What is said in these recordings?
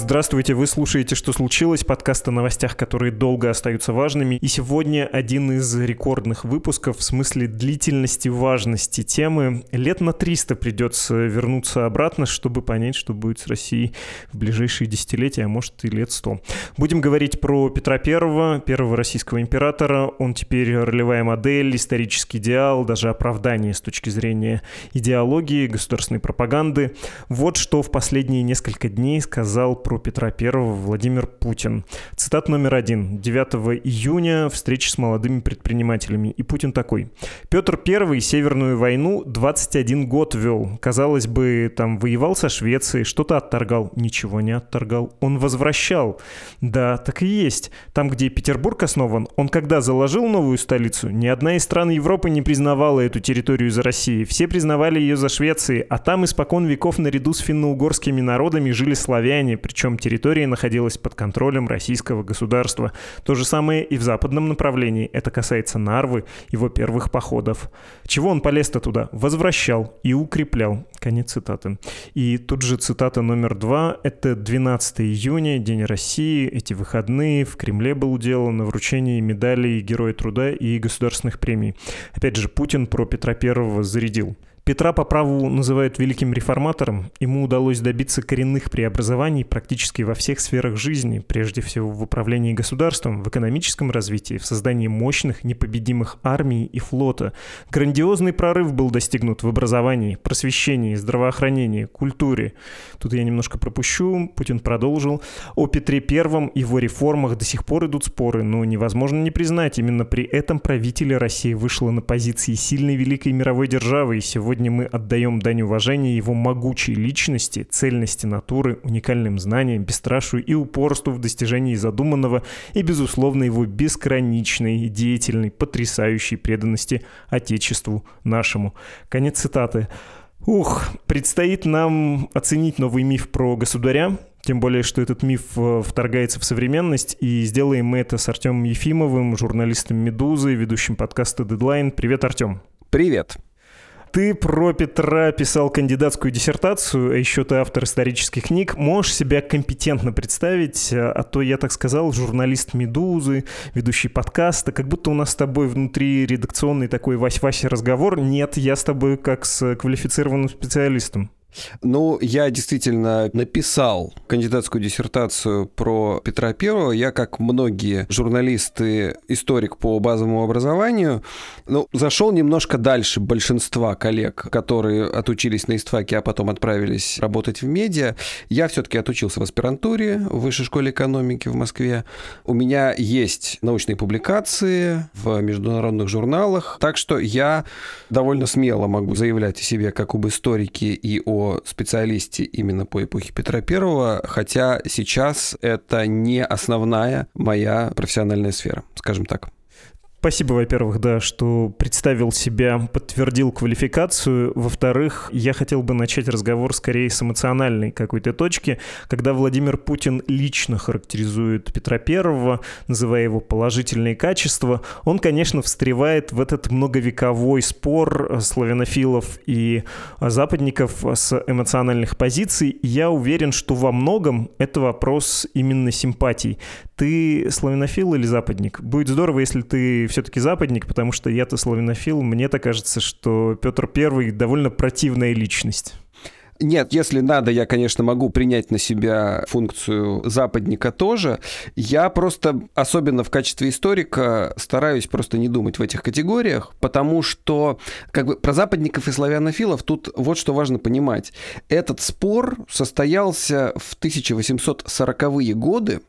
Здравствуйте, вы слушаете «Что случилось?» подкаст о новостях, которые долго остаются важными. И сегодня один из рекордных выпусков в смысле длительности важности темы. Лет на 300 придется вернуться обратно, чтобы понять, что будет с Россией в ближайшие десятилетия, а может и лет 100. Будем говорить про Петра I, первого российского императора. Он теперь ролевая модель, исторический идеал, даже оправдание с точки зрения идеологии, государственной пропаганды. Вот что в последние несколько дней сказал про Петра I Владимир Путин. Цитат номер один. 9 июня встреча с молодыми предпринимателями. И Путин такой. Петр I Северную войну 21 год вел. Казалось бы, там воевал со Швецией, что-то отторгал. Ничего не отторгал. Он возвращал. Да, так и есть. Там, где Петербург основан, он когда заложил новую столицу, ни одна из стран Европы не признавала эту территорию за Россией. Все признавали ее за Швецией, а там испокон веков наряду с финно-угорскими народами жили славяне, причем территория находилась под контролем российского государства. То же самое и в западном направлении. Это касается Нарвы, его первых походов. Чего он полез-то туда? Возвращал и укреплял. Конец цитаты. И тут же цитата номер два. Это 12 июня, День России. Эти выходные в Кремле был дело на вручении медалей Героя труда и государственных премий. Опять же, Путин про Петра Первого зарядил. Петра по праву называют великим реформатором. Ему удалось добиться коренных преобразований практически во всех сферах жизни, прежде всего в управлении государством, в экономическом развитии, в создании мощных, непобедимых армий и флота. Грандиозный прорыв был достигнут в образовании, просвещении, здравоохранении, культуре. Тут я немножко пропущу, Путин продолжил. О Петре Первом и его реформах до сих пор идут споры, но невозможно не признать, именно при этом правитель России вышла на позиции сильной великой мировой державы, и сегодня Сегодня мы отдаем дань уважения его могучей личности, цельности натуры, уникальным знаниям, бесстрашию и упорству в достижении задуманного и, безусловно, его бесконечной, деятельной, потрясающей преданности Отечеству нашему. Конец цитаты. Ух, предстоит нам оценить новый миф про государя, тем более, что этот миф э, вторгается в современность, и сделаем мы это с Артемом Ефимовым, журналистом «Медузы», ведущим подкаста «Дедлайн». Привет, Артем. Привет. Ты про Петра писал кандидатскую диссертацию, а еще ты автор исторических книг. Можешь себя компетентно представить, а то я так сказал, журналист «Медузы», ведущий подкаста, как будто у нас с тобой внутри редакционный такой вась-вась разговор. Нет, я с тобой как с квалифицированным специалистом. Ну, я действительно написал кандидатскую диссертацию про Петра Первого. Я, как многие журналисты, историк по базовому образованию, ну, зашел немножко дальше большинства коллег, которые отучились на истфаке, а потом отправились работать в медиа. Я все-таки отучился в аспирантуре в Высшей школе экономики в Москве. У меня есть научные публикации в международных журналах, так что я довольно смело могу заявлять о себе как об историке и о специалисте именно по эпохе Петра Первого, хотя сейчас это не основная моя профессиональная сфера, скажем так. Спасибо, во-первых, да, что представил себя, подтвердил квалификацию. Во-вторых, я хотел бы начать разговор скорее с эмоциональной какой-то точки, когда Владимир Путин лично характеризует Петра Первого, называя его положительные качества. Он, конечно, встревает в этот многовековой спор славянофилов и западников с эмоциональных позиций. Я уверен, что во многом это вопрос именно симпатий. Ты славянофил или западник? Будет здорово, если ты все-таки западник, потому что я-то славянофил. Мне-то кажется, что Петр Первый довольно противная личность. Нет, если надо, я, конечно, могу принять на себя функцию западника тоже. Я просто, особенно в качестве историка, стараюсь просто не думать в этих категориях, потому что как бы про западников и славянофилов тут вот что важно понимать. Этот спор состоялся в 1840-е годы.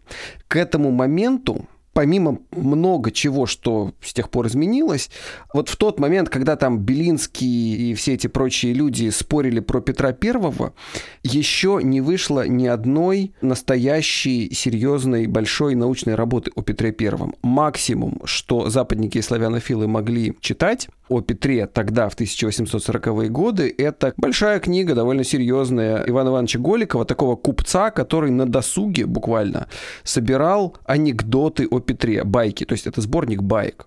К этому моменту помимо много чего, что с тех пор изменилось, вот в тот момент, когда там Белинский и все эти прочие люди спорили про Петра Первого, еще не вышло ни одной настоящей, серьезной, большой научной работы о Петре Первом. Максимум, что западники и славянофилы могли читать, о Петре тогда, в 1840-е годы, это большая книга, довольно серьезная, Ивана Ивановича Голикова, такого купца, который на досуге буквально собирал анекдоты о Петре, байки, то есть это сборник баек.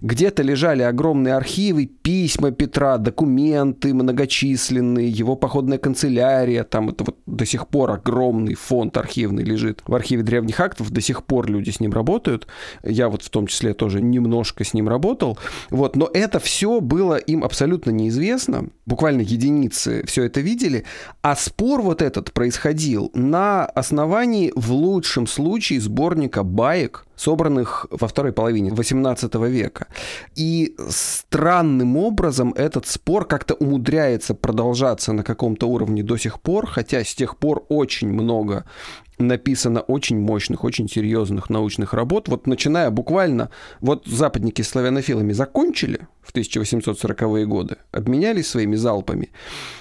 Где-то лежали огромные архивы, письма Петра, документы многочисленные, его походная канцелярия, там это вот до сих пор огромный фонд архивный лежит в архиве древних актов, до сих пор люди с ним работают, я вот в том числе тоже немножко с ним работал, вот, но это все все было им абсолютно неизвестно, буквально единицы все это видели, а спор вот этот происходил на основании, в лучшем случае, сборника баек, собранных во второй половине XVIII века. И странным образом этот спор как-то умудряется продолжаться на каком-то уровне до сих пор, хотя с тех пор очень много написано очень мощных, очень серьезных научных работ. Вот начиная буквально, вот западники с славянофилами закончили в 1840-е годы, обменялись своими залпами.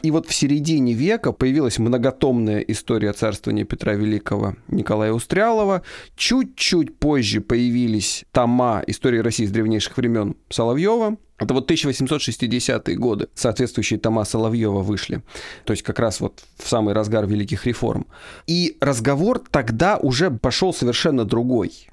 И вот в середине века появилась многотомная история царствования Петра Великого Николая Устрялова. Чуть-чуть позже появились тома истории России с древнейших времен Соловьева, это вот 1860-е годы соответствующие тома Соловьева вышли. То есть как раз вот в самый разгар великих реформ. И разговор тогда уже пошел совершенно другой.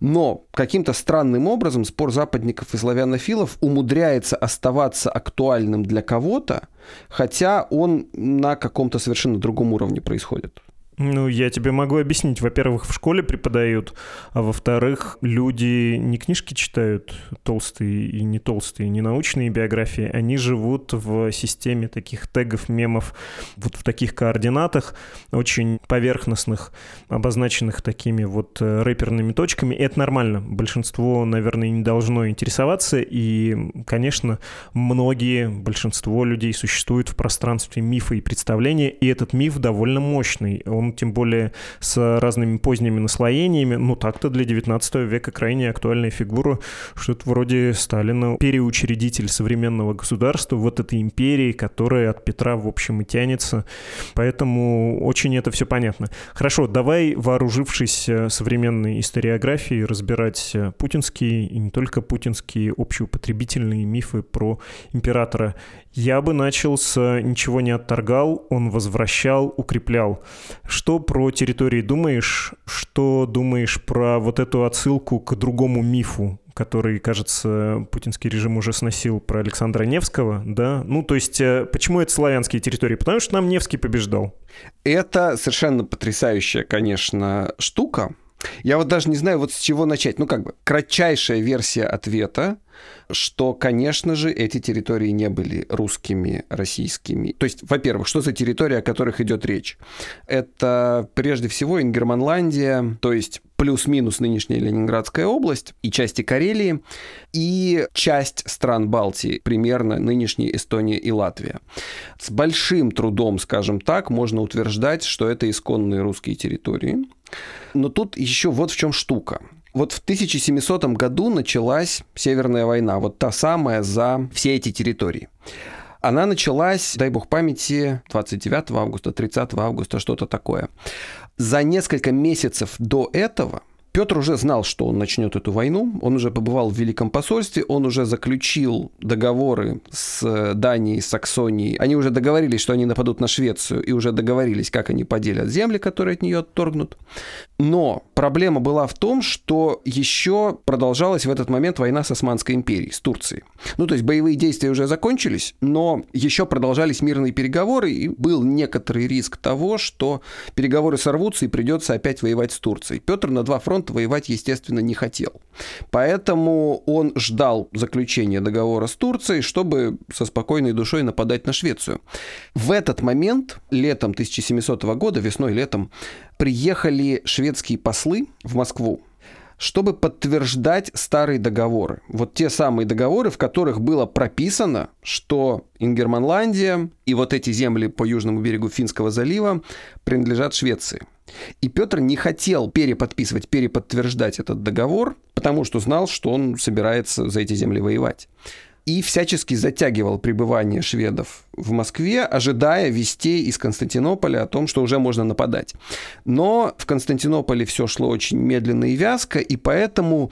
Но каким-то странным образом спор западников и славянофилов умудряется оставаться актуальным для кого-то, хотя он на каком-то совершенно другом уровне происходит. Ну, я тебе могу объяснить. Во-первых, в школе преподают, а во-вторых, люди не книжки читают толстые и не толстые, не научные биографии, они живут в системе таких тегов, мемов, вот в таких координатах, очень поверхностных, обозначенных такими вот э, рэперными точками. И это нормально. Большинство, наверное, не должно интересоваться, и, конечно, многие, большинство людей существуют в пространстве мифа и представления, и этот миф довольно мощный. Он он тем более с разными поздними наслоениями, ну так-то для 19 века крайне актуальная фигура, что-то вроде Сталина, переучредитель современного государства, вот этой империи, которая от Петра, в общем, и тянется. Поэтому очень это все понятно. Хорошо, давай, вооружившись э, современной историографией, разбирать э, путинские и не только путинские общеупотребительные мифы про императора. Я бы начал с «ничего не отторгал, он возвращал, укреплял». Что про территории думаешь? Что думаешь про вот эту отсылку к другому мифу, который, кажется, путинский режим уже сносил про Александра Невского, да? Ну, то есть, э, почему это славянские территории? Потому что нам Невский побеждал. Это совершенно потрясающая, конечно, штука. Я вот даже не знаю, вот с чего начать. Ну, как бы, кратчайшая версия ответа что, конечно же, эти территории не были русскими, российскими. То есть, во-первых, что за территории, о которых идет речь? Это прежде всего Ингерманландия, то есть плюс-минус нынешняя Ленинградская область и части Карелии, и часть стран Балтии, примерно нынешние Эстония и Латвия. С большим трудом, скажем так, можно утверждать, что это исконные русские территории. Но тут еще вот в чем штука. Вот в 1700 году началась Северная война, вот та самая за все эти территории. Она началась, дай бог памяти, 29 августа, 30 августа, что-то такое. За несколько месяцев до этого – Петр уже знал, что он начнет эту войну, он уже побывал в Великом посольстве, он уже заключил договоры с Данией, с Саксонией. Они уже договорились, что они нападут на Швецию, и уже договорились, как они поделят земли, которые от нее отторгнут. Но проблема была в том, что еще продолжалась в этот момент война с Османской империей, с Турцией. Ну, то есть боевые действия уже закончились, но еще продолжались мирные переговоры, и был некоторый риск того, что переговоры сорвутся и придется опять воевать с Турцией. Петр на два фронта воевать, естественно, не хотел. Поэтому он ждал заключения договора с Турцией, чтобы со спокойной душой нападать на Швецию. В этот момент, летом 1700 года, весной-летом, приехали шведские послы в Москву чтобы подтверждать старые договоры. Вот те самые договоры, в которых было прописано, что Ингерманландия и вот эти земли по южному берегу Финского залива принадлежат Швеции. И Петр не хотел переподписывать, переподтверждать этот договор, потому что знал, что он собирается за эти земли воевать и всячески затягивал пребывание шведов в Москве, ожидая вестей из Константинополя о том, что уже можно нападать. Но в Константинополе все шло очень медленно и вязко, и поэтому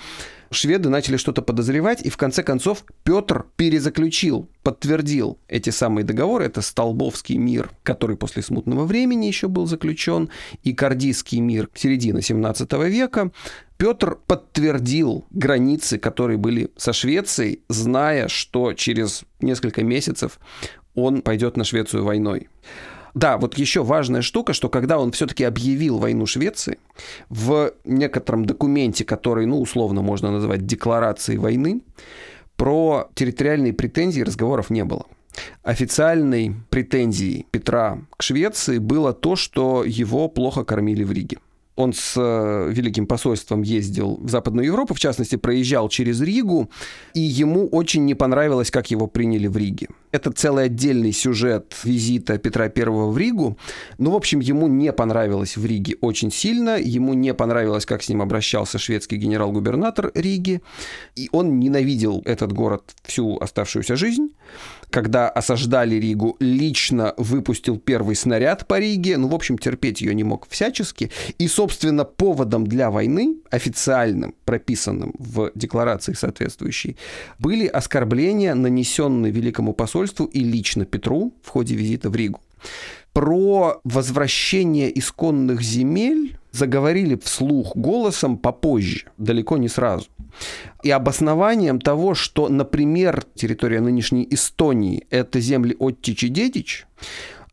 шведы начали что-то подозревать, и в конце концов Петр перезаключил, подтвердил эти самые договоры. Это Столбовский мир, который после смутного времени еще был заключен, и Кардийский мир середины 17 века. Петр подтвердил границы, которые были со Швецией, зная, что через несколько месяцев он пойдет на Швецию войной. Да, вот еще важная штука, что когда он все-таки объявил войну Швеции, в некотором документе, который, ну, условно можно назвать декларацией войны, про территориальные претензии разговоров не было. Официальной претензией Петра к Швеции было то, что его плохо кормили в Риге. Он с э, Великим посольством ездил в Западную Европу, в частности, проезжал через Ригу, и ему очень не понравилось, как его приняли в Риге. Это целый отдельный сюжет визита Петра I в Ригу. Ну, в общем, ему не понравилось в Риге очень сильно, ему не понравилось, как с ним обращался шведский генерал-губернатор Риги, и он ненавидел этот город всю оставшуюся жизнь когда осаждали Ригу, лично выпустил первый снаряд по Риге. Ну, в общем, терпеть ее не мог всячески. И, собственно, поводом для войны, официальным, прописанным в декларации соответствующей, были оскорбления, нанесенные Великому посольству и лично Петру в ходе визита в Ригу. Про возвращение исконных земель заговорили вслух голосом попозже, далеко не сразу. И обоснованием того, что, например, территория нынешней Эстонии – это земли Оттич и Дедич,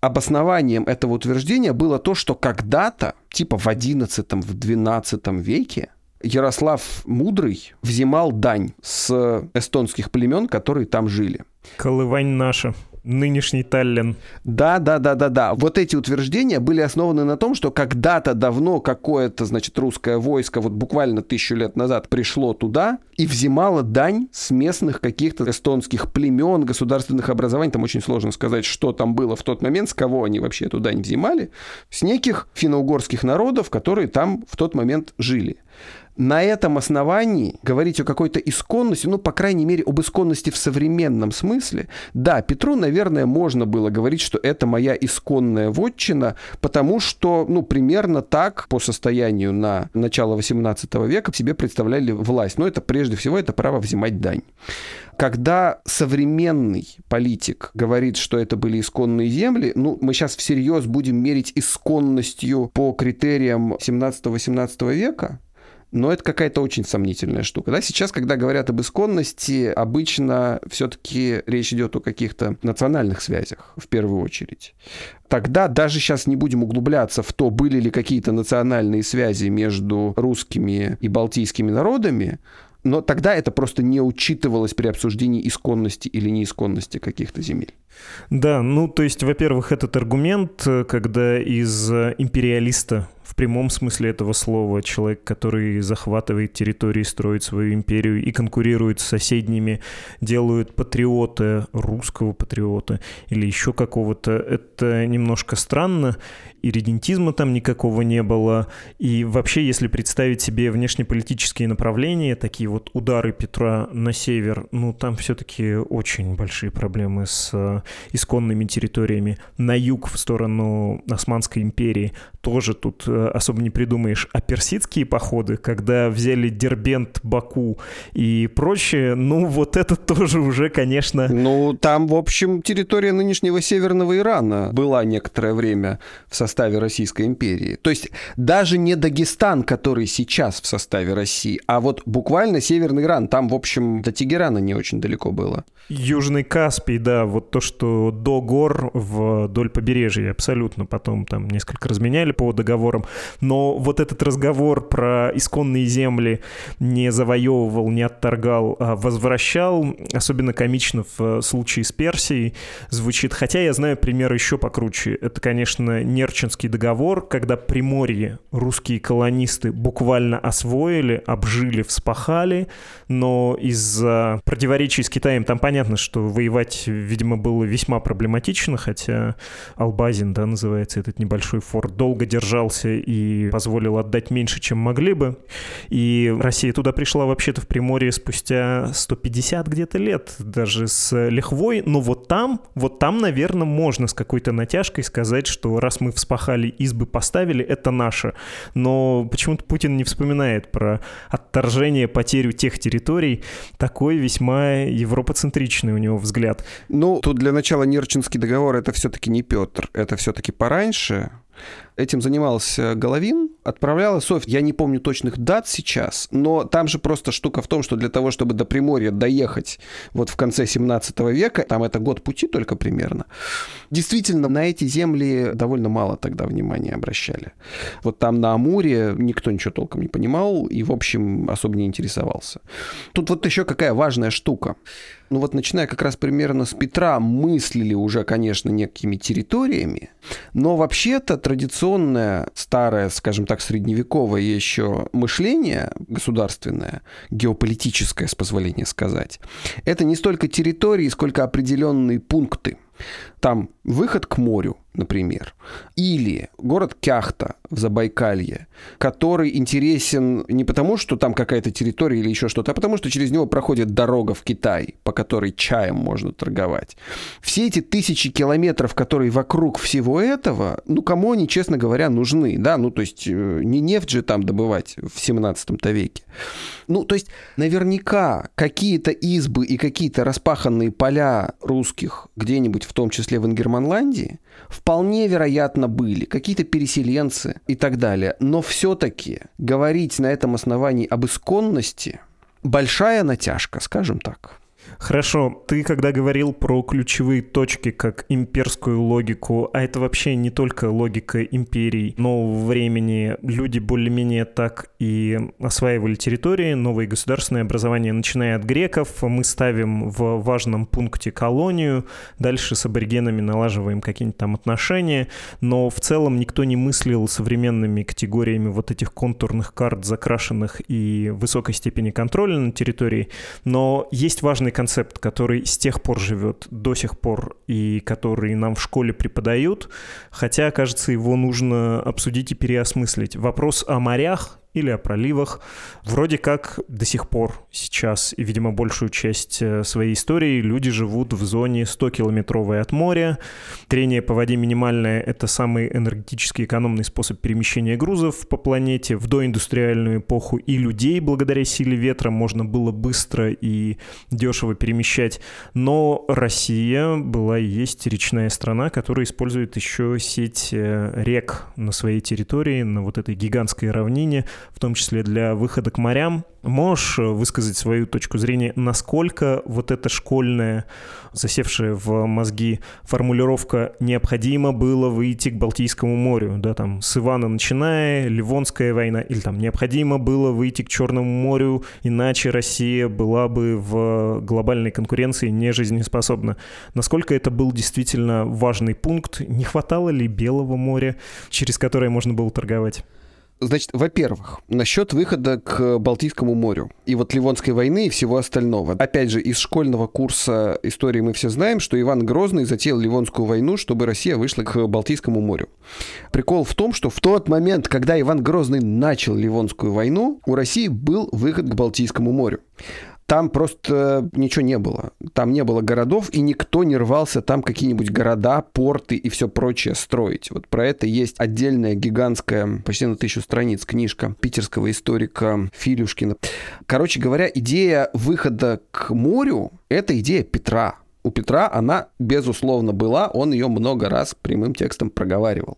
обоснованием этого утверждения было то, что когда-то, типа в XI, в XII веке, Ярослав Мудрый взимал дань с эстонских племен, которые там жили. Колывань наша нынешний Таллин. Да, да, да, да, да. Вот эти утверждения были основаны на том, что когда-то давно какое-то, значит, русское войско, вот буквально тысячу лет назад пришло туда и взимало дань с местных каких-то эстонских племен, государственных образований. Там очень сложно сказать, что там было в тот момент, с кого они вообще эту дань взимали. С неких финно-угорских народов, которые там в тот момент жили на этом основании говорить о какой-то исконности, ну, по крайней мере, об исконности в современном смысле, да, Петру, наверное, можно было говорить, что это моя исконная вотчина, потому что, ну, примерно так по состоянию на начало 18 века себе представляли власть. Но это прежде всего это право взимать дань. Когда современный политик говорит, что это были исконные земли, ну, мы сейчас всерьез будем мерить исконностью по критериям 17-18 века, но это какая-то очень сомнительная штука. Да? Сейчас, когда говорят об исконности, обычно все-таки речь идет о каких-то национальных связях в первую очередь. Тогда даже сейчас не будем углубляться в то, были ли какие-то национальные связи между русскими и балтийскими народами, но тогда это просто не учитывалось при обсуждении исконности или неисконности каких-то земель. Да, ну то есть, во-первых, этот аргумент, когда из империалиста в прямом смысле этого слова, человек, который захватывает территории, строит свою империю и конкурирует с соседними, делают патриота, русского патриота или еще какого-то, это немножко странно иридентизма там никакого не было. И вообще, если представить себе внешнеполитические направления, такие вот удары Петра на север, ну там все-таки очень большие проблемы с э, исконными территориями. На юг, в сторону Османской империи, тоже тут э, особо не придумаешь. А персидские походы, когда взяли Дербент, Баку и прочее, ну вот это тоже уже, конечно... Ну, там, в общем, территория нынешнего Северного Ирана была некоторое время в составе составе Российской империи. То есть даже не Дагестан, который сейчас в составе России, а вот буквально Северный Иран. Там, в общем, до Тегерана не очень далеко было. Южный Каспий, да, вот то, что до гор вдоль побережья, абсолютно. Потом там несколько разменяли по договорам. Но вот этот разговор про исконные земли не завоевывал, не отторгал, а возвращал, особенно комично в случае с Персией звучит. Хотя я знаю пример еще покруче. Это, конечно, Нерч Нерчинский договор, когда Приморье русские колонисты буквально освоили, обжили, вспахали, но из-за противоречий с Китаем там понятно, что воевать, видимо, было весьма проблематично, хотя Албазин, да, называется этот небольшой форт, долго держался и позволил отдать меньше, чем могли бы. И Россия туда пришла вообще-то в Приморье спустя 150 где-то лет, даже с лихвой, но вот там, вот там, наверное, можно с какой-то натяжкой сказать, что раз мы вспахали, избы поставили, это наше. Но почему-то Путин не вспоминает про отторжение, потерю тех территорий. Такой весьма европоцентричный у него взгляд. Ну, тут для начала Нерчинский договор это все-таки не Петр, это все-таки пораньше. Этим занимался Головин, отправляла Софья. Я не помню точных дат сейчас, но там же просто штука в том, что для того, чтобы до Приморья доехать вот в конце 17 века, там это год пути только примерно, действительно на эти земли довольно мало тогда внимания обращали. Вот там на Амуре никто ничего толком не понимал и, в общем, особо не интересовался. Тут вот еще какая важная штука ну вот начиная как раз примерно с Петра, мыслили уже, конечно, некими территориями, но вообще-то традиционное, старое, скажем так, средневековое еще мышление государственное, геополитическое, с позволения сказать, это не столько территории, сколько определенные пункты. Там выход к морю, например, или город Кяхта в Забайкалье, который интересен не потому, что там какая-то территория или еще что-то, а потому что через него проходит дорога в Китай, по которой чаем можно торговать. Все эти тысячи километров, которые вокруг всего этого, ну, кому они, честно говоря, нужны, да, ну, то есть э, не нефть же там добывать в 17 веке. Ну, то есть наверняка какие-то избы и какие-то распаханные поля русских где-нибудь, в том числе в Ингерманландии, вполне вероятно были, какие-то переселенцы и так далее. Но все-таки говорить на этом основании об исконности большая натяжка, скажем так. Хорошо, ты когда говорил про ключевые точки как имперскую логику, а это вообще не только логика империй нового времени, люди более-менее так и осваивали территории, новые государственные образования, начиная от греков, мы ставим в важном пункте колонию, дальше с аборигенами налаживаем какие-нибудь там отношения, но в целом никто не мыслил современными категориями вот этих контурных карт, закрашенных и высокой степени контроля на территории, но есть важный концепт, который с тех пор живет до сих пор и который нам в школе преподают, хотя, кажется, его нужно обсудить и переосмыслить. Вопрос о морях или о проливах. Вроде как до сих пор сейчас, и, видимо, большую часть э, своей истории люди живут в зоне 100-километровой от моря. Трение по воде минимальное — это самый энергетически экономный способ перемещения грузов по планете. В доиндустриальную эпоху и людей благодаря силе ветра можно было быстро и дешево перемещать. Но Россия была и есть речная страна, которая использует еще сеть э, рек на своей территории, на вот этой гигантской равнине — в том числе для выхода к морям. Можешь высказать свою точку зрения, насколько вот эта школьная, засевшая в мозги формулировка «необходимо было выйти к Балтийскому морю», да, там, с Ивана начиная, Ливонская война, или там «необходимо было выйти к Черному морю, иначе Россия была бы в глобальной конкуренции не жизнеспособна». Насколько это был действительно важный пункт? Не хватало ли Белого моря, через которое можно было торговать? Значит, во-первых, насчет выхода к Балтийскому морю и вот Ливонской войны и всего остального. Опять же, из школьного курса истории мы все знаем, что Иван Грозный затеял Ливонскую войну, чтобы Россия вышла к Балтийскому морю. Прикол в том, что в тот момент, когда Иван Грозный начал Ливонскую войну, у России был выход к Балтийскому морю. Там просто ничего не было. Там не было городов, и никто не рвался там какие-нибудь города, порты и все прочее строить. Вот про это есть отдельная гигантская, почти на тысячу страниц, книжка питерского историка Филюшкина. Короче говоря, идея выхода к морю — это идея Петра. У Петра она, безусловно, была, он ее много раз прямым текстом проговаривал.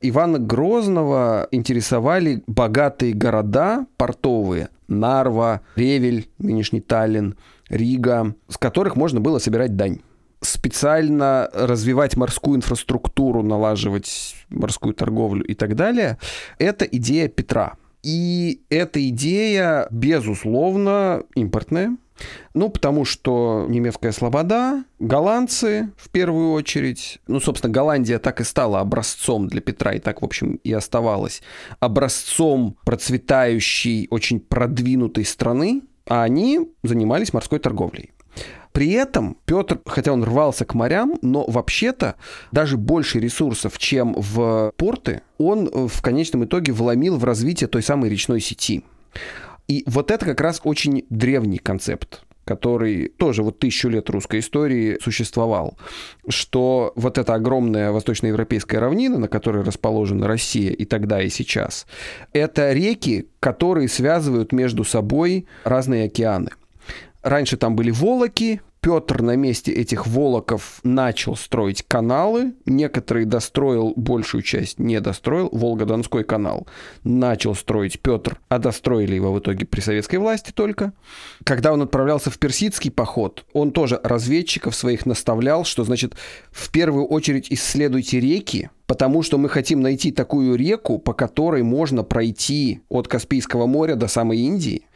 Ивана Грозного интересовали богатые города портовые, Нарва, Ревель, нынешний Таллин, Рига, с которых можно было собирать дань специально развивать морскую инфраструктуру, налаживать морскую торговлю и так далее, это идея Петра. И эта идея, безусловно, импортная. Ну, потому что немецкая слобода, голландцы в первую очередь, ну, собственно, Голландия так и стала образцом для Петра, и так, в общем, и оставалась образцом процветающей, очень продвинутой страны, а они занимались морской торговлей. При этом Петр, хотя он рвался к морям, но вообще-то даже больше ресурсов, чем в порты, он в конечном итоге вломил в развитие той самой речной сети. И вот это как раз очень древний концепт который тоже вот тысячу лет русской истории существовал, что вот эта огромная восточноевропейская равнина, на которой расположена Россия и тогда, и сейчас, это реки, которые связывают между собой разные океаны. Раньше там были волоки, Петр на месте этих волоков начал строить каналы. Некоторые достроил, большую часть не достроил. Волго-Донской канал начал строить Петр, а достроили его в итоге при советской власти только. Когда он отправлялся в персидский поход, он тоже разведчиков своих наставлял, что, значит, в первую очередь исследуйте реки, потому что мы хотим найти такую реку, по которой можно пройти от Каспийского моря до самой Индии.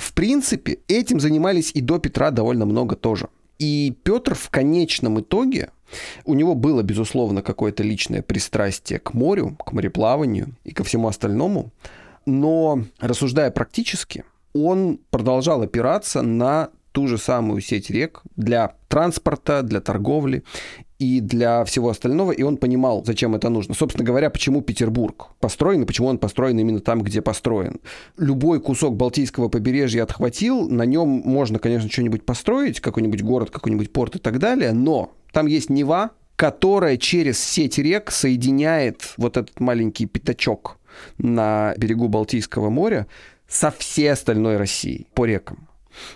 В принципе, этим занимались и до Петра довольно много тоже. И Петр в конечном итоге, у него было, безусловно, какое-то личное пристрастие к морю, к мореплаванию и ко всему остальному, но, рассуждая практически, он продолжал опираться на ту же самую сеть рек для транспорта, для торговли и для всего остального, и он понимал, зачем это нужно. Собственно говоря, почему Петербург построен и почему он построен именно там, где построен. Любой кусок Балтийского побережья отхватил, на нем можно, конечно, что-нибудь построить, какой-нибудь город, какой-нибудь порт и так далее, но там есть Нева, которая через сеть рек соединяет вот этот маленький пятачок на берегу Балтийского моря со всей остальной Россией по рекам.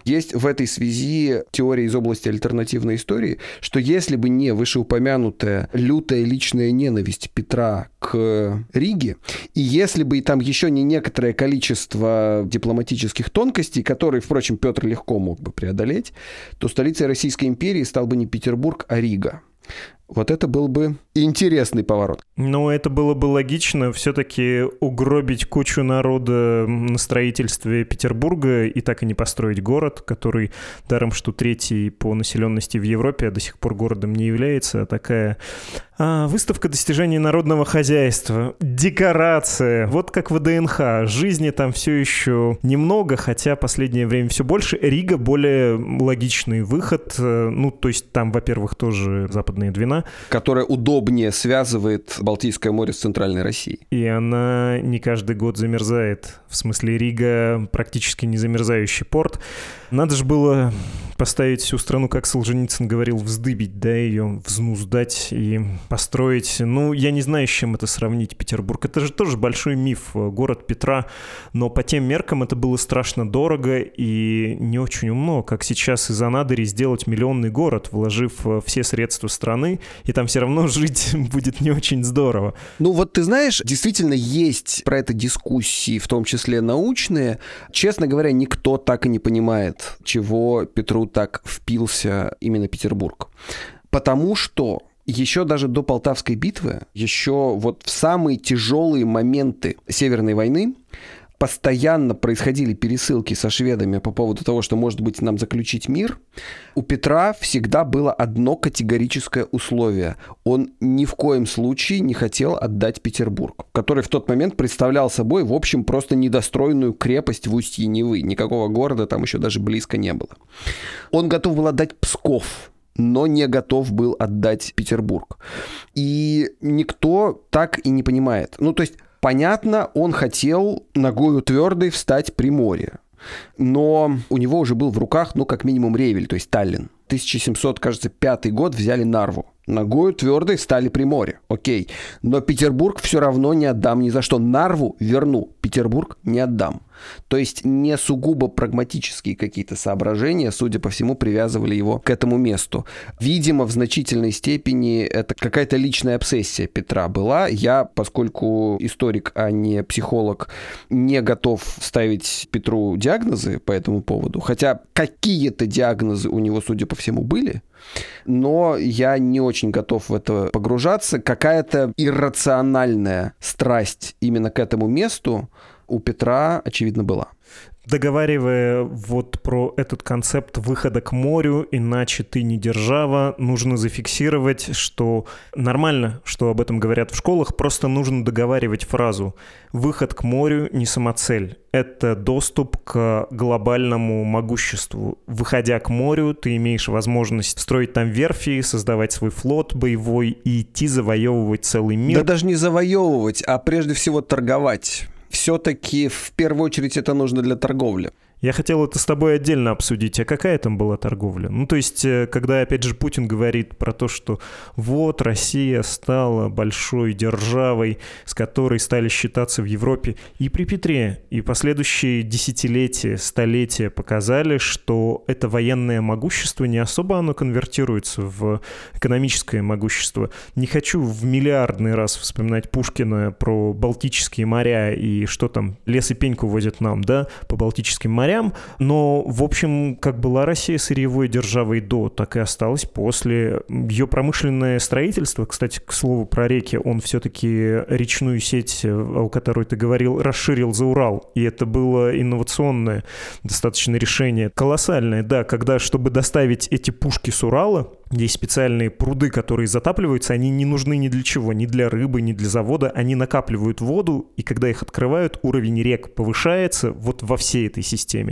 Есть в этой связи теория из области альтернативной истории, что если бы не вышеупомянутая лютая личная ненависть Петра к Риге, и если бы там еще не некоторое количество дипломатических тонкостей, которые, впрочем, Петр легко мог бы преодолеть, то столицей Российской империи стал бы не Петербург, а Рига. Вот это был бы интересный поворот. Ну, это было бы логично все-таки угробить кучу народа на строительстве Петербурга и так и не построить город, который, даром что третий по населенности в Европе, а до сих пор городом не является, а такая а, выставка достижений народного хозяйства, декорация, вот как в ДНХ. Жизни там все еще немного, хотя последнее время все больше. Рига более логичный выход. Э, ну, то есть там, во-первых, тоже западные Двина. Которая удобнее связывает Балтийское море с Центральной Россией. И она не каждый год замерзает. В смысле, Рига практически не замерзающий порт. Надо же было поставить всю страну, как Солженицын говорил, вздыбить, да, ее взнуздать и построить. Ну, я не знаю, с чем это сравнить, Петербург. Это же тоже большой миф, город Петра, но по тем меркам это было страшно дорого и не очень умно, как сейчас из Анадыри сделать миллионный город, вложив э, все средства страны, и там все равно жить будет не очень здорово. Ну, вот ты знаешь, действительно есть про это дискуссии, в том числе научные. Честно говоря, никто так и не понимает, чего Петру так впился именно Петербург. Потому что еще даже до Полтавской битвы, еще вот в самые тяжелые моменты Северной войны, постоянно происходили пересылки со шведами по поводу того, что, может быть, нам заключить мир, у Петра всегда было одно категорическое условие. Он ни в коем случае не хотел отдать Петербург, который в тот момент представлял собой, в общем, просто недостроенную крепость в устье Невы. Никакого города там еще даже близко не было. Он готов был отдать Псков, но не готов был отдать Петербург. И никто так и не понимает. Ну, то есть Понятно, он хотел ногою твердой встать при море. Но у него уже был в руках, ну, как минимум, Ревель, то есть Таллин. 1700, кажется, пятый год взяли Нарву. Ногою твердой стали при море. Окей. Но Петербург все равно не отдам ни за что. Нарву верну. Петербург не отдам. То есть не сугубо прагматические какие-то соображения, судя по всему, привязывали его к этому месту. Видимо, в значительной степени это какая-то личная обсессия Петра была. Я, поскольку историк, а не психолог, не готов ставить Петру диагнозы по этому поводу. Хотя какие-то диагнозы у него, судя по всему, были но я не очень готов в это погружаться. Какая-то иррациональная страсть именно к этому месту у Петра, очевидно, была. договаривая вот про этот концепт выхода к морю, иначе ты не держава, нужно зафиксировать, что нормально, что об этом говорят в школах, просто нужно договаривать фразу «выход к морю не самоцель, это доступ к глобальному могуществу. Выходя к морю, ты имеешь возможность строить там верфи, создавать свой флот боевой и идти завоевывать целый мир». Да даже не завоевывать, а прежде всего торговать все-таки в первую очередь это нужно для торговли. Я хотел это с тобой отдельно обсудить. А какая там была торговля? Ну, то есть, э, когда, опять же, Путин говорит про то, что вот Россия стала большой державой, с которой стали считаться в Европе. И при Петре, и последующие десятилетия, столетия показали, что это военное могущество не особо оно конвертируется в экономическое могущество. Не хочу в миллиардный раз вспоминать Пушкина про Балтические моря и что там лес и пеньку возят нам, да, по Балтическим морям морям, но, в общем, как была Россия сырьевой державой до, так и осталась после. Ее промышленное строительство, кстати, к слову про реки, он все-таки речную сеть, о которой ты говорил, расширил за Урал, и это было инновационное достаточно решение. Колоссальное, да, когда, чтобы доставить эти пушки с Урала, есть специальные пруды, которые затапливаются, они не нужны ни для чего, ни для рыбы, ни для завода. Они накапливают воду, и когда их открывают, уровень рек повышается вот во всей этой системе.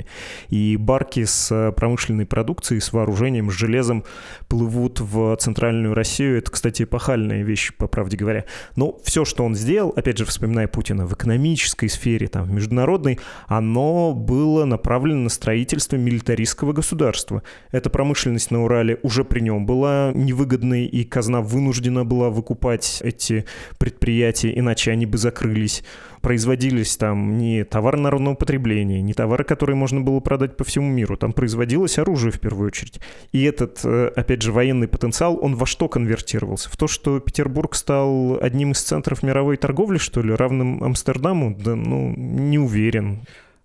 И барки с э, промышленной продукцией, с вооружением, с железом плывут в центральную Россию. Это, кстати, эпохальная вещь, по правде говоря. Но все, что он сделал, опять же, вспоминая Путина, в экономической сфере, там, в международной, оно было направлено на строительство милитаристского государства. Эта промышленность на Урале уже при нем была невыгодной, и казна вынуждена была выкупать эти предприятия, иначе они бы закрылись. Производились там не товары народного потребления, не товары, которые можно было продать по всему миру. Там производилось оружие в первую очередь. И этот, э, опять же, военный потенциал, он во что конвертировался? В то, что Петербург стал одним из центров мировой торговли, что ли, равным Амстердаму? Да, ну, не уверен.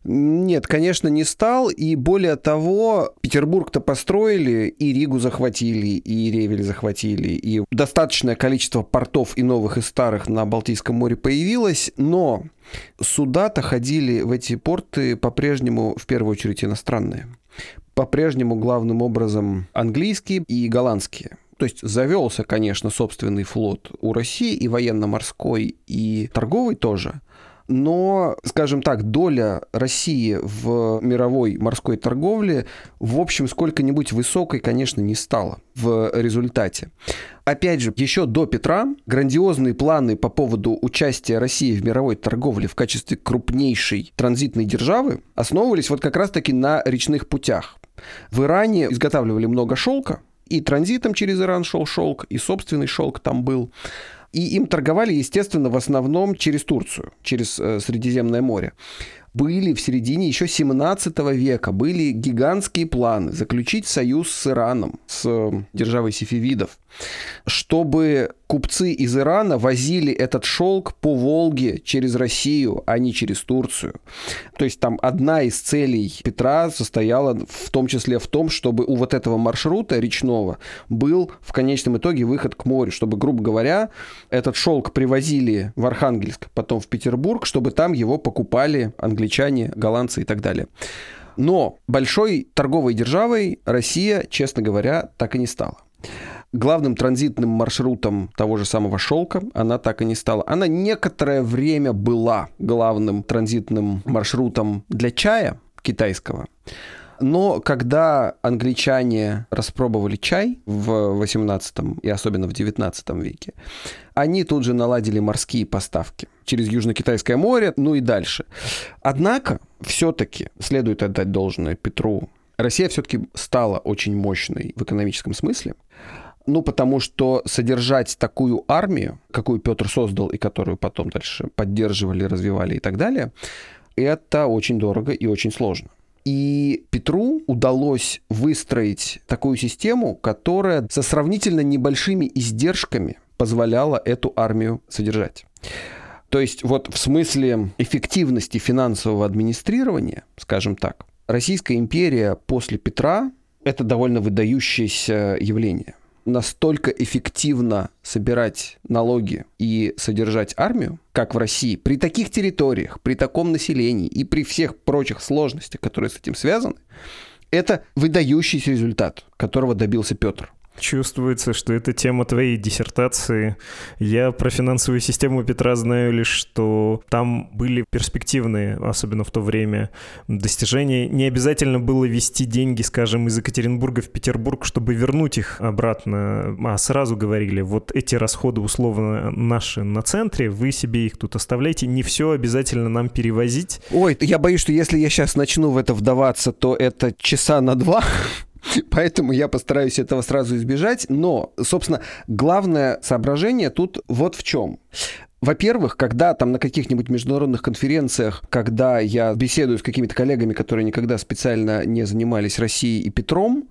Нет, конечно, не стал. И более того, Петербург-то построили, и Ригу захватили, и Ревель захватили, и достаточное количество портов и новых, и старых на Балтийском море появилось, но суда-то ходили в эти порты по-прежнему, в первую очередь, иностранные. По-прежнему главным образом английские и голландские. То есть завелся, конечно, собственный флот у России, и военно-морской, и торговый тоже но, скажем так, доля России в мировой морской торговле, в общем, сколько-нибудь высокой, конечно, не стала в результате. Опять же, еще до Петра грандиозные планы по поводу участия России в мировой торговле в качестве крупнейшей транзитной державы основывались вот как раз-таки на речных путях. В Иране изготавливали много шелка, и транзитом через Иран шел шелк, и собственный шелк там был. И им торговали, естественно, в основном через Турцию, через э, Средиземное море были в середине еще 17 века, были гигантские планы заключить союз с Ираном, с э, державой сифивидов, чтобы купцы из Ирана возили этот шелк по Волге через Россию, а не через Турцию. То есть там одна из целей Петра состояла в том числе в том, чтобы у вот этого маршрута речного был в конечном итоге выход к морю, чтобы, грубо говоря, этот шелк привозили в Архангельск, потом в Петербург, чтобы там его покупали англичане, голландцы и так далее. Но большой торговой державой Россия, честно говоря, так и не стала главным транзитным маршрутом того же самого шелка она так и не стала. Она некоторое время была главным транзитным маршрутом для чая китайского. Но когда англичане распробовали чай в 18 и особенно в 19 веке, они тут же наладили морские поставки через Южно-Китайское море, ну и дальше. Однако, все-таки следует отдать должное Петру. Россия все-таки стала очень мощной в экономическом смысле. Ну, потому что содержать такую армию, какую Петр создал и которую потом дальше поддерживали, развивали и так далее, это очень дорого и очень сложно. И Петру удалось выстроить такую систему, которая со сравнительно небольшими издержками позволяла эту армию содержать. То есть вот в смысле эффективности финансового администрирования, скажем так, Российская империя после Петра – это довольно выдающееся явление – настолько эффективно собирать налоги и содержать армию, как в России, при таких территориях, при таком населении и при всех прочих сложностях, которые с этим связаны, это выдающийся результат, которого добился Петр. Чувствуется, что это тема твоей диссертации. Я про финансовую систему Петра знаю лишь, что там были перспективные, особенно в то время, достижения. Не обязательно было вести деньги, скажем, из Екатеринбурга в Петербург, чтобы вернуть их обратно, а сразу говорили, вот эти расходы условно наши на центре, вы себе их тут оставляйте, не все обязательно нам перевозить. Ой, я боюсь, что если я сейчас начну в это вдаваться, то это часа на два. Поэтому я постараюсь этого сразу избежать. Но, собственно, главное соображение тут вот в чем. Во-первых, когда там на каких-нибудь международных конференциях, когда я беседую с какими-то коллегами, которые никогда специально не занимались Россией и Петром,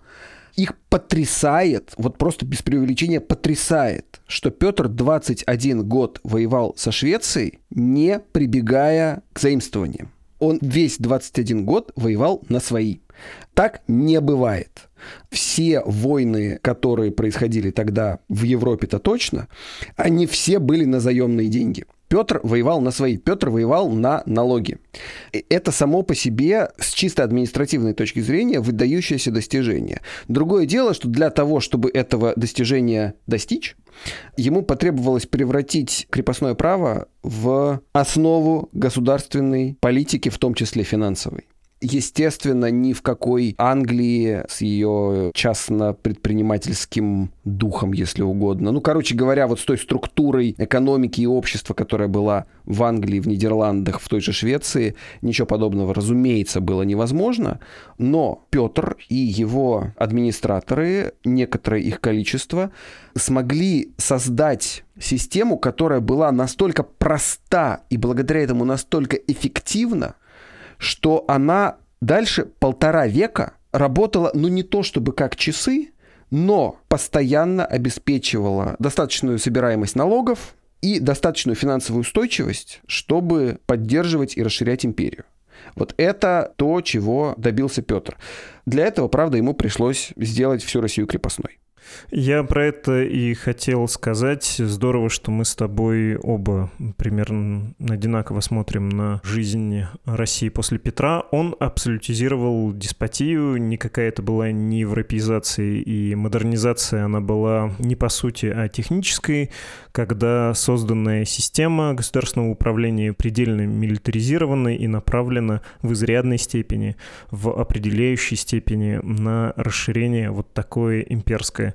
их потрясает, вот просто без преувеличения потрясает, что Петр 21 год воевал со Швецией, не прибегая к заимствованиям. Он весь 21 год воевал на свои. Так не бывает. Все войны, которые происходили тогда в Европе-то точно, они все были на заемные деньги. Петр воевал на свои, Петр воевал на налоги. Это само по себе с чисто административной точки зрения выдающееся достижение. Другое дело, что для того, чтобы этого достижения достичь, ему потребовалось превратить крепостное право в основу государственной политики, в том числе финансовой естественно, ни в какой Англии с ее частно-предпринимательским духом, если угодно. Ну, короче говоря, вот с той структурой экономики и общества, которая была в Англии, в Нидерландах, в той же Швеции, ничего подобного, разумеется, было невозможно. Но Петр и его администраторы, некоторое их количество, смогли создать систему, которая была настолько проста и благодаря этому настолько эффективна, что она дальше полтора века работала, ну не то чтобы как часы, но постоянно обеспечивала достаточную собираемость налогов и достаточную финансовую устойчивость, чтобы поддерживать и расширять империю. Вот это то, чего добился Петр. Для этого, правда, ему пришлось сделать всю Россию крепостной. Я про это и хотел сказать. Здорово, что мы с тобой оба примерно одинаково смотрим на жизнь России после Петра. Он абсолютизировал деспотию, никакая это была не европеизация и модернизация, она была не по сути, а технической, когда созданная система государственного управления предельно милитаризирована и направлена в изрядной степени, в определяющей степени на расширение вот такое имперское.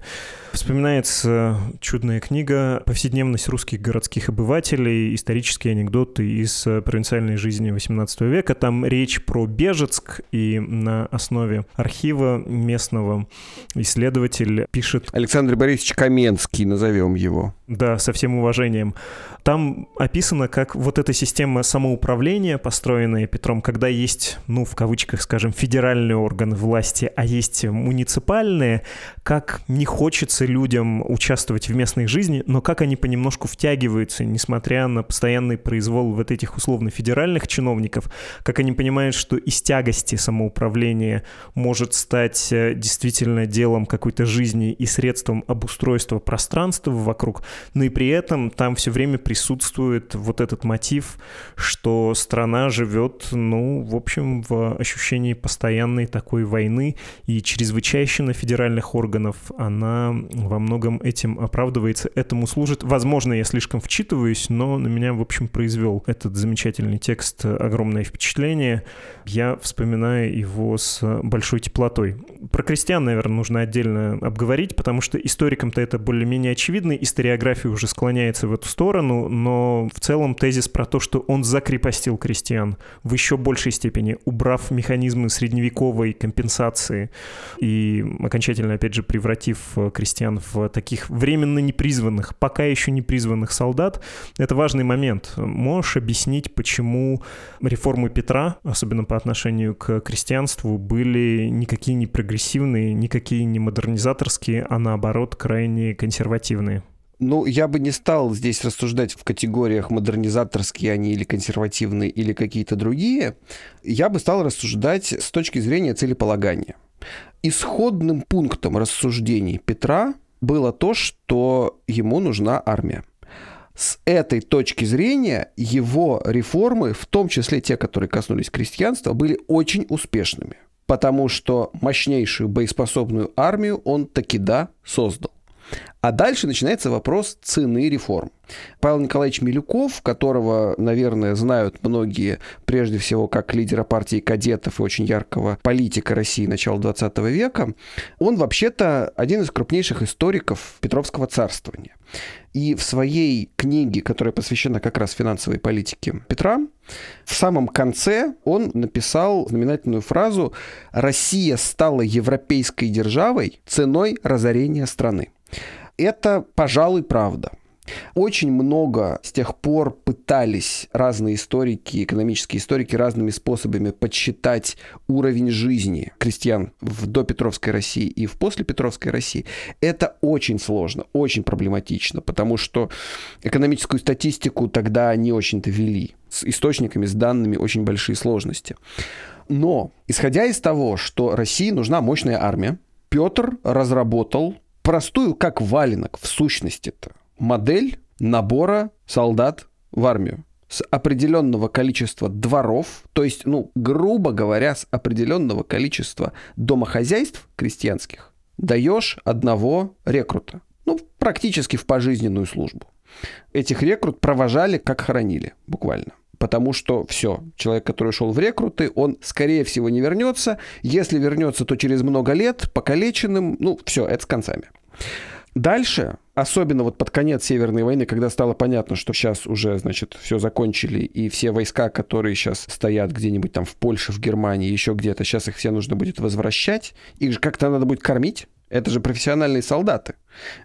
Вспоминается чудная книга «Повседневность русских городских обывателей. Исторические анекдоты из провинциальной жизни XVIII века». Там речь про Бежецк, и на основе архива местного исследователь пишет... Александр Борисович Каменский, назовем его. Да, со всем уважением. Там описано, как вот эта система самоуправления, построенная Петром, когда есть, ну, в кавычках, скажем, федеральные органы власти, а есть муниципальные, как не хочется людям участвовать в местной жизни, но как они понемножку втягиваются, несмотря на постоянный произвол вот этих условно-федеральных чиновников, как они понимают, что из тягости самоуправления может стать э, действительно делом какой-то жизни и средством обустройства пространства вокруг, но и при этом там все время присутствует вот этот мотив, что страна живет, ну, в общем, в ощущении постоянной такой войны, и чрезвычайщина федеральных органов, она во многом этим оправдывается, этому служит. Возможно, я слишком вчитываюсь, но на меня, в общем, произвел этот замечательный текст огромное впечатление. Я вспоминаю его с большой теплотой. Про крестьян, наверное, нужно отдельно обговорить, потому что историкам-то это более-менее очевидно, историография уже склоняется в эту сторону, но в целом тезис про то, что он закрепостил крестьян в еще большей степени, убрав механизмы средневековой компенсации и окончательно, опять же, превратив э, крестьян в таких временно непризванных, пока еще не призванных солдат, это важный момент. Можешь объяснить, почему реформы Петра, особенно по отношению к крестьянству, были никакие не прогрессивные, никакие не модернизаторские, а наоборот крайне консервативные? Ну, я бы не стал здесь рассуждать в категориях модернизаторские они или консервативные, или какие-то другие. Я бы стал рассуждать с точки зрения целеполагания. Исходным пунктом рассуждений Петра было то, что ему нужна армия. С этой точки зрения его реформы, в том числе те, которые коснулись крестьянства, были очень успешными, потому что мощнейшую боеспособную армию он таки да создал. А дальше начинается вопрос цены реформ. Павел Николаевич Милюков, которого, наверное, знают многие, прежде всего, как лидера партии кадетов и очень яркого политика России начала 20 века, он вообще-то один из крупнейших историков Петровского царствования. И в своей книге, которая посвящена как раз финансовой политике Петра, в самом конце он написал знаменательную фразу «Россия стала европейской державой ценой разорения страны». Это, пожалуй, правда. Очень много с тех пор пытались разные историки, экономические историки разными способами подсчитать уровень жизни крестьян в допетровской России и в послепетровской России. Это очень сложно, очень проблематично, потому что экономическую статистику тогда не очень-то вели. С источниками, с данными очень большие сложности. Но, исходя из того, что России нужна мощная армия, Петр разработал простую, как валенок в сущности-то, модель набора солдат в армию с определенного количества дворов, то есть, ну, грубо говоря, с определенного количества домохозяйств крестьянских, даешь одного рекрута. Ну, практически в пожизненную службу. Этих рекрут провожали, как хоронили, буквально потому что все, человек, который шел в рекруты, он, скорее всего, не вернется. Если вернется, то через много лет, покалеченным, ну, все, это с концами. Дальше, особенно вот под конец Северной войны, когда стало понятно, что сейчас уже, значит, все закончили, и все войска, которые сейчас стоят где-нибудь там в Польше, в Германии, еще где-то, сейчас их все нужно будет возвращать, их же как-то надо будет кормить, это же профессиональные солдаты.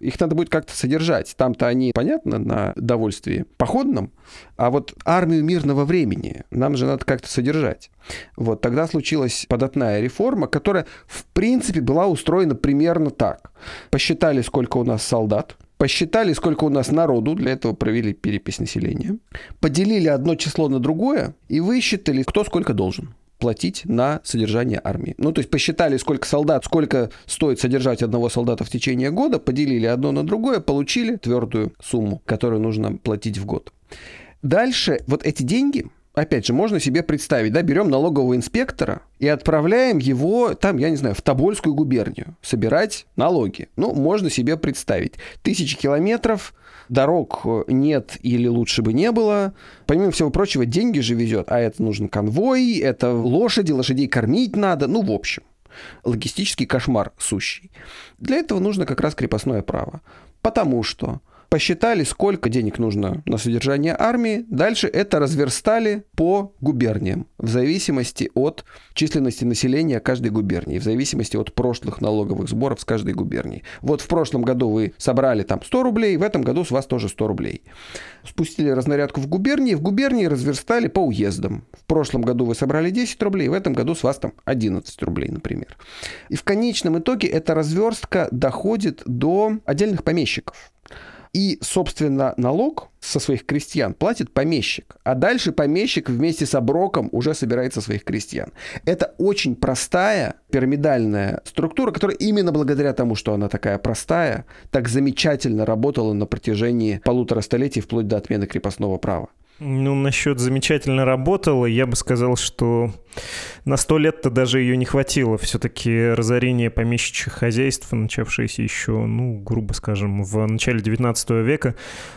Их надо будет как-то содержать. Там-то они, понятно, на довольствии походном, а вот армию мирного времени нам же надо как-то содержать. Вот тогда случилась податная реформа, которая, в принципе, была устроена примерно так. Посчитали, сколько у нас солдат, посчитали, сколько у нас народу, для этого провели перепись населения, поделили одно число на другое и высчитали, кто сколько должен платить на содержание армии. Ну, то есть посчитали, сколько солдат, сколько стоит содержать одного солдата в течение года, поделили одно на другое, получили твердую сумму, которую нужно платить в год. Дальше вот эти деньги, опять же, можно себе представить, да, берем налогового инспектора и отправляем его там, я не знаю, в Тобольскую губернию собирать налоги. Ну, можно себе представить. Тысячи километров, дорог э, нет или лучше бы не было. Помимо всего прочего, деньги же везет, а это нужен конвой, это лошади, лошадей кормить надо, ну, в общем. Логистический кошмар сущий. Для этого нужно как раз крепостное право. Потому что посчитали, сколько денег нужно на содержание армии, дальше это разверстали по губерниям, в зависимости от численности населения каждой губернии, в зависимости от прошлых налоговых сборов с каждой губернии. Вот в прошлом году вы собрали там 100 рублей, в этом году с вас тоже 100 рублей. Спустили разнарядку в губернии, в губернии разверстали по уездам. В прошлом году вы собрали 10 рублей, в этом году с вас там 11 рублей, например. И в конечном итоге эта разверстка доходит до отдельных помещиков. И, собственно, налог со своих крестьян платит помещик. А дальше помещик вместе с оброком уже собирает со своих крестьян. Это очень простая пирамидальная структура, которая именно благодаря тому, что она такая простая, так замечательно работала на протяжении полутора столетий вплоть до отмены крепостного права. Ну, насчет замечательно работала, я бы сказал, что на сто лет-то даже ее не хватило. Все-таки разорение помещичьих хозяйств, начавшееся еще, ну, грубо скажем, в начале 19 века,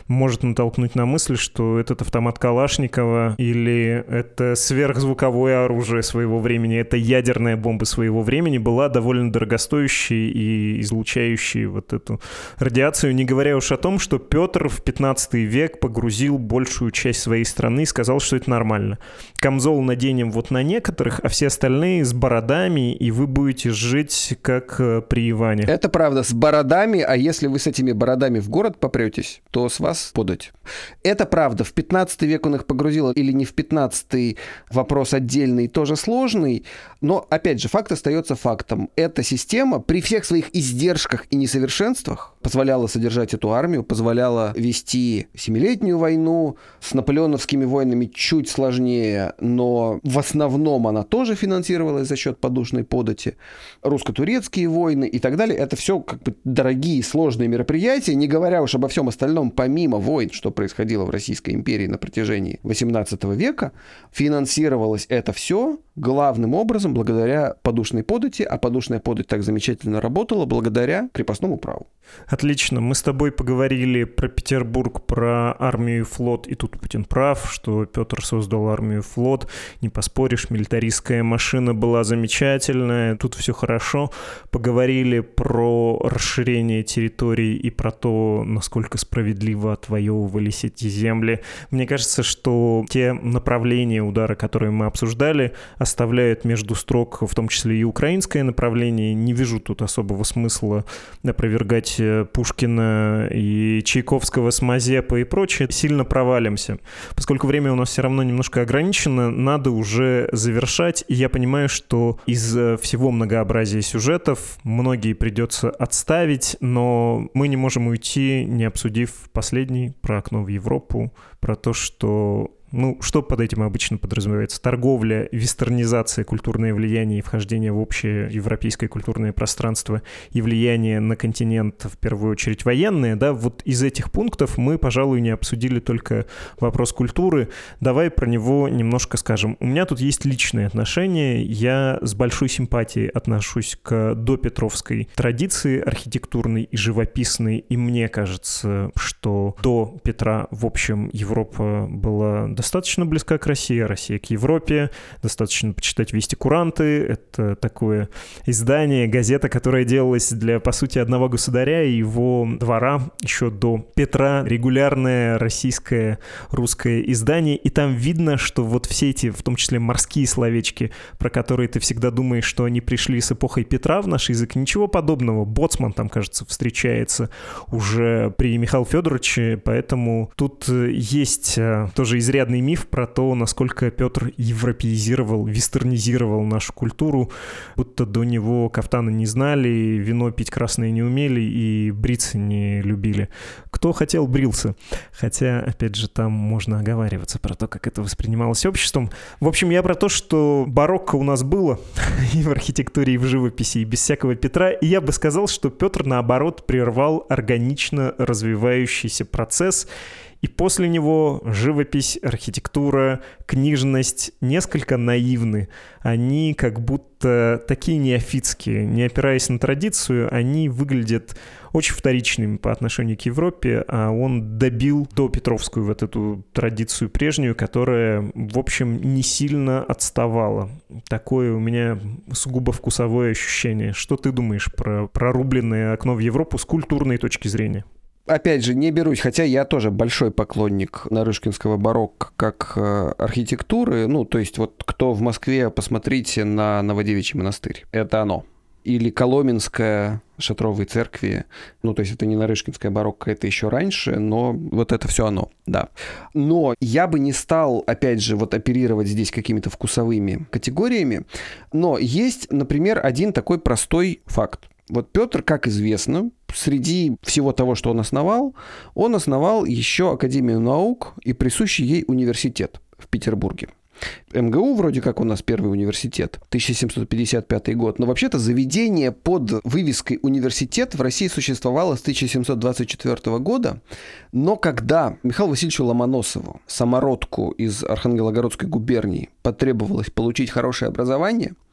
может натолкнуть на мысль, что этот автомат Калашникова или это сверхзвуковое оружие своего времени, это ядерная бомба своего времени была довольно дорогостоящей и излучающей вот эту радиацию, не говоря уж о том, что Петр в 15 век погрузил большую часть своей страны и сказал, что это нормально. Камзол наденем вот на некоторых, а все остальные с бородами, и вы будете жить как э, при Иване. Это правда, с бородами, а если вы с этими бородами в город попретесь, то с вас подать. Это правда, в 15 век он их погрузил, или не в 15 вопрос отдельный, тоже сложный, но, опять же, факт остается фактом. Эта система при всех своих издержках и несовершенствах позволяла содержать эту армию, позволяла вести Семилетнюю войну с Наполеоновскими войнами чуть сложнее, но в основном она тоже финансировалось за счет подушной подати, русско-турецкие войны и так далее. Это все как бы дорогие, сложные мероприятия, не говоря уж обо всем остальном, помимо войн, что происходило в Российской империи на протяжении 18 века, финансировалось это все главным образом благодаря подушной подати, а подушная подать так замечательно работала благодаря крепостному праву. Отлично. Мы с тобой поговорили про Петербург, про армию и флот, и тут Путин прав, что Петр создал армию и флот. Не поспоришь, милитаристская машина была замечательная, тут все хорошо. Поговорили про расширение территорий и про то, насколько справедливо отвоевывались эти земли. Мне кажется, что те направления удара, которые мы обсуждали, оставляют между строк, в том числе и украинское направление. Не вижу тут особого смысла опровергать э, Пушкина и Чайковского с Мазепа и прочее. Сильно провалимся. Поскольку время у нас все равно немножко ограничено, надо уже завершать. И я понимаю, что из э, всего многообразия сюжетов многие придется отставить, но мы не можем уйти, не обсудив последний про окно в Европу, про то, что ну, что под этим обычно подразумевается? Торговля, вестернизация, культурное влияние и вхождение в общее европейское культурное пространство и влияние на континент, в первую очередь военное, да, вот из этих пунктов мы, пожалуй, не обсудили только вопрос культуры. Давай про него немножко скажем. У меня тут есть личные отношения. Я с большой симпатией отношусь к допетровской традиции архитектурной и живописной, и мне кажется, что до Петра, в общем, Европа была достаточно близка к России, а Россия к Европе. Достаточно почитать «Вести куранты». Это такое издание, газета, которая делалась для, по сути, одного государя и его двора еще до Петра. Регулярное российское русское издание. И там видно, что вот все эти, в том числе морские словечки, про которые ты всегда думаешь, что они пришли с эпохой Петра в наш язык, ничего подобного. Боцман там, кажется, встречается уже при Михаиле Федоровиче, поэтому тут есть э, тоже изрядно изрядный миф про то, насколько Петр европеизировал, вестернизировал нашу культуру, будто до него кафтана не знали, вино пить красное не умели и бриться не любили. Кто хотел, брился. Хотя, опять же, там можно оговариваться про то, как это воспринималось обществом. В общем, я про то, что барокко у нас было и в архитектуре, и в живописи, и без всякого Петра. И я бы сказал, что Петр, наоборот, прервал органично развивающийся процесс и после него живопись, архитектура, книжность несколько наивны. Они как будто такие неофитские. Не опираясь на традицию, они выглядят очень вторичными по отношению к Европе, а он добил до Петровскую вот эту традицию прежнюю, которая, в общем, не сильно отставала. Такое у меня сугубо вкусовое ощущение. Что ты думаешь про прорубленное окно в Европу с культурной точки зрения? Опять же, не берусь, хотя я тоже большой поклонник Нарышкинского барокко как э, архитектуры. Ну, то есть вот кто в Москве, посмотрите на Новодевичий монастырь. Это оно. Или Коломенская шатровые церкви. Ну, то есть это не Нарышкинская барокко, это еще раньше, но вот это все оно, да. Но я бы не стал, опять же, вот оперировать здесь какими-то вкусовыми категориями. Но есть, например, один такой простой факт. Вот Петр, как известно, среди всего того, что он основал, он основал еще Академию наук и присущий ей университет в Петербурге. МГУ вроде как у нас первый университет, 1755 год, но вообще-то заведение под вывеской университет в России существовало с 1724 года, но когда Михаилу Васильевичу Ломоносову, самородку из Архангелогородской губернии, потребовалось получить хорошее образование –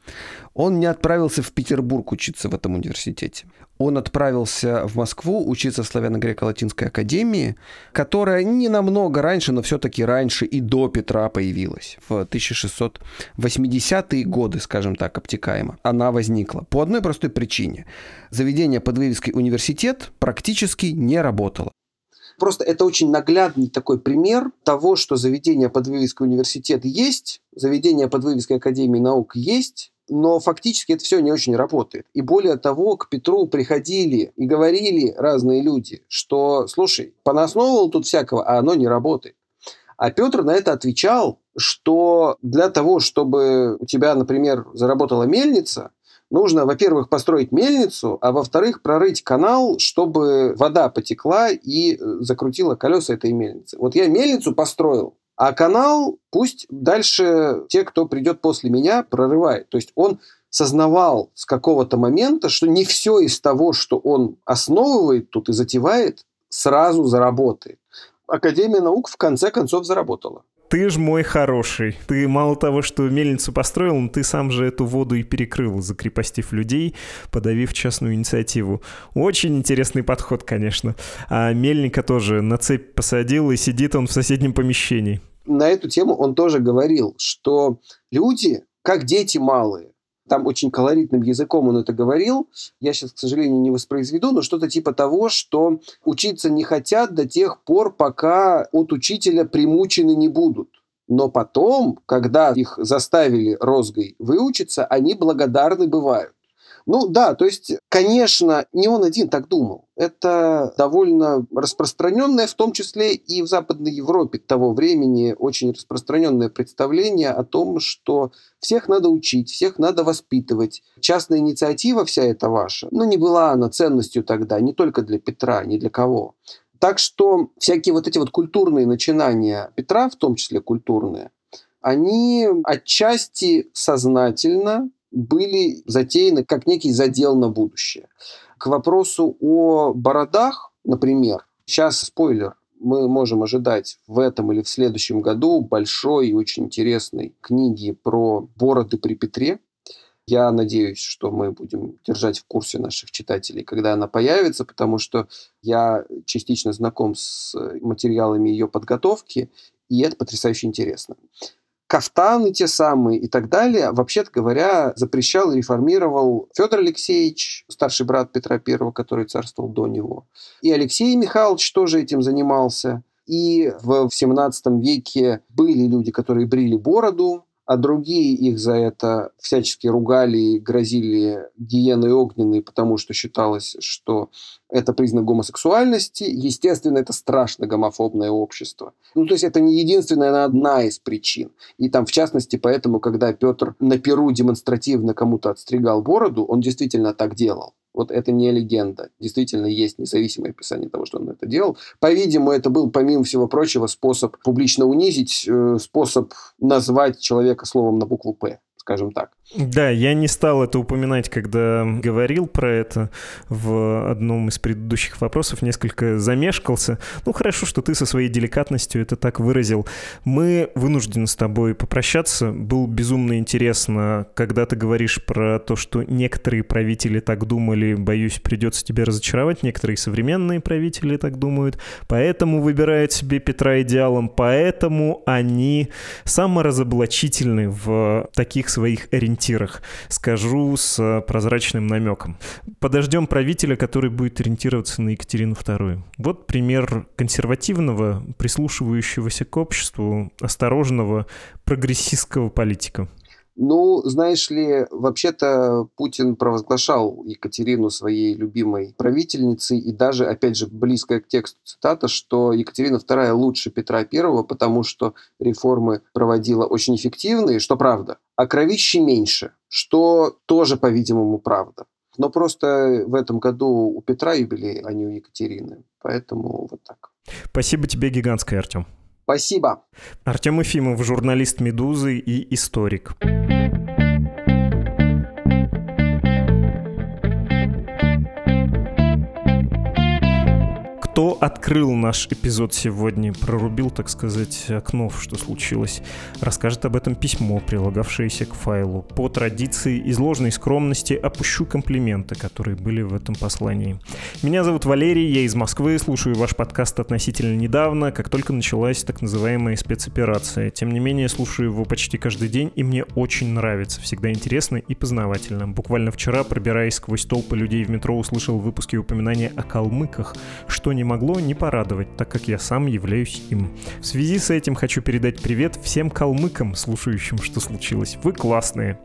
он не отправился в Петербург учиться в этом университете. Он отправился в Москву учиться в Славяно-Греко-Латинской академии, которая не намного раньше, но все-таки раньше и до Петра появилась. В 1680-е годы, скажем так, обтекаемо. Она возникла по одной простой причине. Заведение под вывеской «Университет» практически не работало. Просто это очень наглядный такой пример того, что заведение под вывеской университет есть, заведение под вывеской Академии наук есть, но фактически это все не очень работает. И более того, к Петру приходили и говорили разные люди, что, слушай, понасновывал тут всякого, а оно не работает. А Петр на это отвечал, что для того, чтобы у тебя, например, заработала мельница, нужно, во-первых, построить мельницу, а во-вторых, прорыть канал, чтобы вода потекла и закрутила колеса этой мельницы. Вот я мельницу построил, А канал пусть дальше те, кто придет после меня, прорывает. То есть он сознавал с какого-то момента, что не все из того, что он основывает тут и затевает, сразу заработает. Академия наук в конце концов заработала ты ж мой хороший. Ты мало того, что мельницу построил, но ты сам же эту воду и перекрыл, закрепостив людей, подавив частную инициативу. Очень интересный подход, конечно. А мельника тоже на цепь посадил, и сидит он в соседнем помещении. На эту тему он тоже говорил, что люди, как дети малые, там очень колоритным языком он это говорил. Я сейчас, к сожалению, не воспроизведу, но что-то типа того, что учиться не хотят до тех пор, пока от учителя примучены не будут. Но потом, когда их заставили розгой выучиться, они благодарны бывают. Ну да, то есть, конечно, не он один так думал. Это довольно распространенное, в том числе и в Западной Европе того времени, очень распространенное представление о том, что всех надо учить, всех надо воспитывать. Частная инициатива вся эта ваша, ну не была она ценностью тогда, не только для Петра, ни для кого. Так что всякие вот эти вот культурные начинания Петра, в том числе культурные, они отчасти сознательно были затеяны как некий задел на будущее. К вопросу о бородах, например, сейчас спойлер, мы можем ожидать в этом или в следующем году большой и очень интересной книги про бороды при Петре. Я надеюсь, что мы будем держать в курсе наших читателей, когда она появится, потому что я частично знаком с материалами ее подготовки, и это потрясающе интересно кафтаны те самые и так далее, вообще-то говоря, запрещал и реформировал Федор Алексеевич, старший брат Петра I, который царствовал до него. И Алексей Михайлович тоже этим занимался. И в XVII веке были люди, которые брили бороду, а другие их за это всячески ругали и грозили гиеной огненной, потому что считалось, что это признак гомосексуальности. Естественно, это страшно гомофобное общество. Ну, то есть это не единственная, она одна из причин. И там, в частности, поэтому, когда Петр на Перу демонстративно кому-то отстригал бороду, он действительно так делал. Вот это не легенда. Действительно есть независимое описание того, что он это делал. По-видимому, это был, помимо всего прочего, способ публично унизить, э, способ назвать человека словом на букву «П», скажем так. Да, я не стал это упоминать, когда говорил про это в одном из предыдущих вопросов, несколько замешкался. Ну, хорошо, что ты со своей деликатностью это так выразил. Мы вынуждены с тобой попрощаться. Было безумно интересно, когда ты говоришь про то, что некоторые правители так думали, боюсь, придется тебе разочаровать. Некоторые современные правители так думают, поэтому выбирают себе Петра идеалом, поэтому они саморазоблачительны в таких своих ориентирах. Скажу с э, прозрачным намеком. Подождем правителя, который будет ориентироваться на Екатерину II. Вот пример консервативного, прислушивающегося к обществу, осторожного, прогрессистского политика. Ну, знаешь ли, вообще-то Путин провозглашал Екатерину своей любимой правительницей, и даже, опять же, близкая к тексту цитата, что Екатерина II лучше Петра I, потому что реформы проводила очень эффективные, что правда, а кровищи меньше, что тоже, по-видимому, правда. Но просто в этом году у Петра юбилей, а не у Екатерины. Поэтому вот так. Спасибо тебе гигантское, Артем. Спасибо. Артем Ефимов, журналист «Медузы» и историк. Открыл наш эпизод сегодня, прорубил, так сказать, окно, что случилось, расскажет об этом письмо, прилагавшееся к файлу. По традиции из ложной скромности опущу комплименты, которые были в этом послании. Меня зовут Валерий, я из Москвы, слушаю ваш подкаст относительно недавно, как только началась так называемая спецоперация. Тем не менее, слушаю его почти каждый день, и мне очень нравится, всегда интересно и познавательно. Буквально вчера, пробираясь сквозь толпы людей в метро, услышал в выпуске упоминания о калмыках, что не могло не порадовать, так как я сам являюсь им. В связи с этим хочу передать привет всем калмыкам, слушающим, что случилось. Вы классные.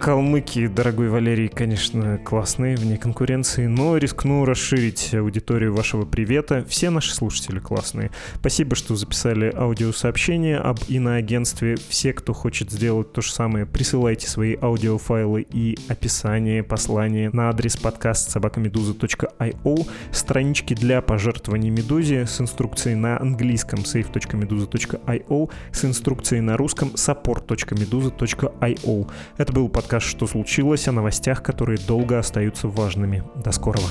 Калмыки, дорогой Валерий, конечно, классные, вне конкуренции, но рискну расширить аудиторию вашего привета. Все наши слушатели классные. Спасибо, что записали аудиосообщение об иноагентстве. Все, кто хочет сделать то же самое, присылайте свои аудиофайлы и описание, послание на адрес подкаст собакамедуза.io, странички для пожертвований Медузе с инструкцией на английском save.meduza.io, с инструкцией на русском support.meduza.io. Это был подкаст подкаст «Что случилось?» о новостях, которые долго остаются важными. До скорого.